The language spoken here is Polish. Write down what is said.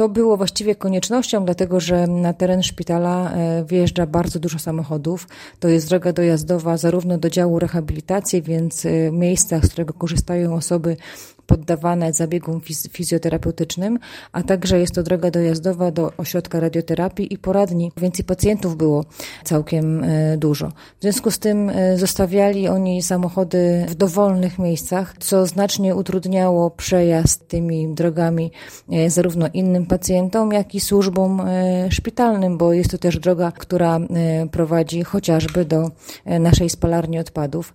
To było właściwie koniecznością, dlatego że na teren szpitala e, wjeżdża bardzo dużo samochodów. To jest droga dojazdowa zarówno do działu rehabilitacji, więc e, miejsca, z którego korzystają osoby poddawane zabiegom fizjoterapeutycznym, a także jest to droga dojazdowa do ośrodka radioterapii i poradni, więc i pacjentów było całkiem e, dużo. W związku z tym zostawiali oni samochody w dowolnych miejscach, co znacznie utrudniało przejazd tymi drogami zarówno innym pacjentom, jak i służbom szpitalnym, bo jest to też droga, która prowadzi chociażby do naszej spalarni odpadów.